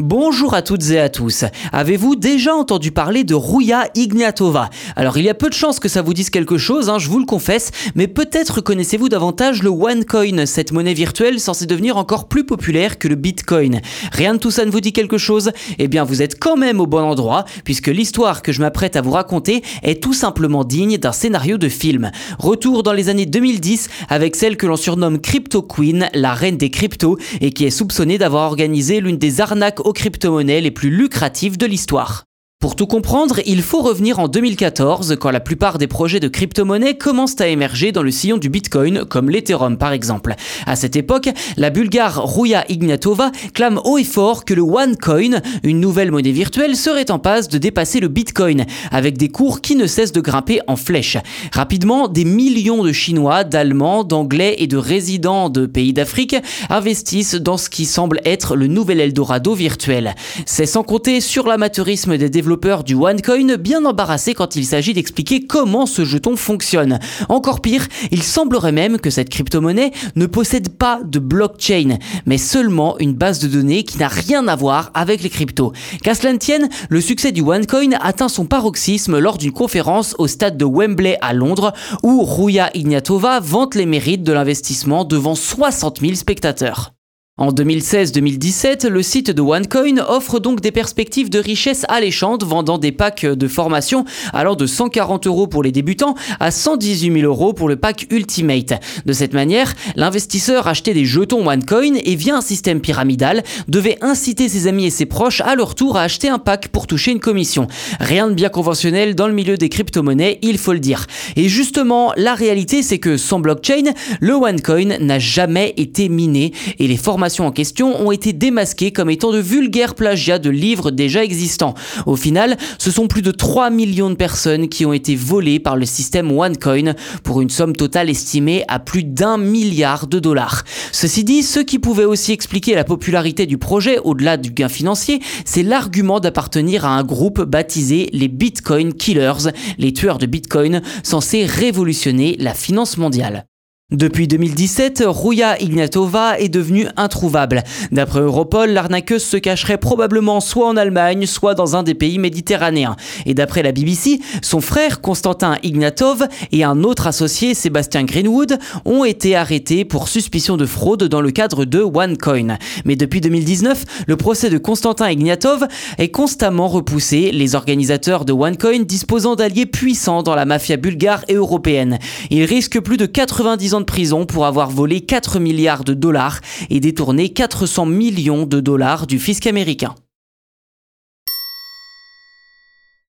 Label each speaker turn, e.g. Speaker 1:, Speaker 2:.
Speaker 1: Bonjour à toutes et à tous. Avez-vous déjà entendu parler de Rouya Ignatova? Alors il y a peu de chances que ça vous dise quelque chose, hein, je vous le confesse, mais peut-être connaissez-vous davantage le OneCoin, cette monnaie virtuelle censée devenir encore plus populaire que le Bitcoin. Rien de tout ça ne vous dit quelque chose? Eh bien vous êtes quand même au bon endroit, puisque l'histoire que je m'apprête à vous raconter est tout simplement digne d'un scénario de film. Retour dans les années 2010 avec celle que l'on surnomme Crypto Queen, la reine des cryptos, et qui est soupçonnée d'avoir organisé l'une des arnaques aux crypto-monnaies les plus lucratives de l'histoire. Pour tout comprendre, il faut revenir en 2014, quand la plupart des projets de crypto-monnaies commencent à émerger dans le sillon du Bitcoin, comme l'Ethereum par exemple. À cette époque, la bulgare Rouya Ignatova clame haut et fort que le OneCoin, une nouvelle monnaie virtuelle, serait en passe de dépasser le Bitcoin, avec des cours qui ne cessent de grimper en flèche. Rapidement, des millions de Chinois, d'Allemands, d'Anglais et de résidents de pays d'Afrique investissent dans ce qui semble être le nouvel Eldorado virtuel. C'est sans compter sur l'amateurisme des développeurs du OneCoin bien embarrassé quand il s'agit d'expliquer comment ce jeton fonctionne. Encore pire, il semblerait même que cette crypto-monnaie ne possède pas de blockchain, mais seulement une base de données qui n'a rien à voir avec les cryptos. Qu'à cela ne tienne, le succès du OneCoin atteint son paroxysme lors d'une conférence au stade de Wembley à Londres où Rouya Ignatova vante les mérites de l'investissement devant 60 000 spectateurs. En 2016-2017, le site de OneCoin offre donc des perspectives de richesse alléchantes, vendant des packs de formation allant de 140 euros pour les débutants à 118 000 euros pour le pack Ultimate. De cette manière, l'investisseur achetait des jetons OneCoin et via un système pyramidal devait inciter ses amis et ses proches à leur tour à acheter un pack pour toucher une commission. Rien de bien conventionnel dans le milieu des crypto-monnaies, il faut le dire. Et justement, la réalité c'est que sans blockchain, le OneCoin n'a jamais été miné et les formations en question ont été démasquées comme étant de vulgaires plagiats de livres déjà existants. Au final, ce sont plus de 3 millions de personnes qui ont été volées par le système OneCoin pour une somme totale estimée à plus d'un milliard de dollars. Ceci dit, ce qui pouvait aussi expliquer la popularité du projet au-delà du gain financier, c'est l'argument d'appartenir à un groupe baptisé les Bitcoin Killers, les tueurs de Bitcoin, censés révolutionner la finance mondiale. Depuis 2017, Rouya Ignatova est devenue introuvable. D'après Europol, l'arnaqueuse se cacherait probablement soit en Allemagne, soit dans un des pays méditerranéens. Et d'après la BBC, son frère Constantin Ignatov et un autre associé, Sébastien Greenwood, ont été arrêtés pour suspicion de fraude dans le cadre de OneCoin. Mais depuis 2019, le procès de Constantin Ignatov est constamment repoussé, les organisateurs de OneCoin disposant d'alliés puissants dans la mafia bulgare et européenne. Ils risquent plus de 90 de prison pour avoir volé 4 milliards de dollars et détourné 400 millions de dollars du fisc américain.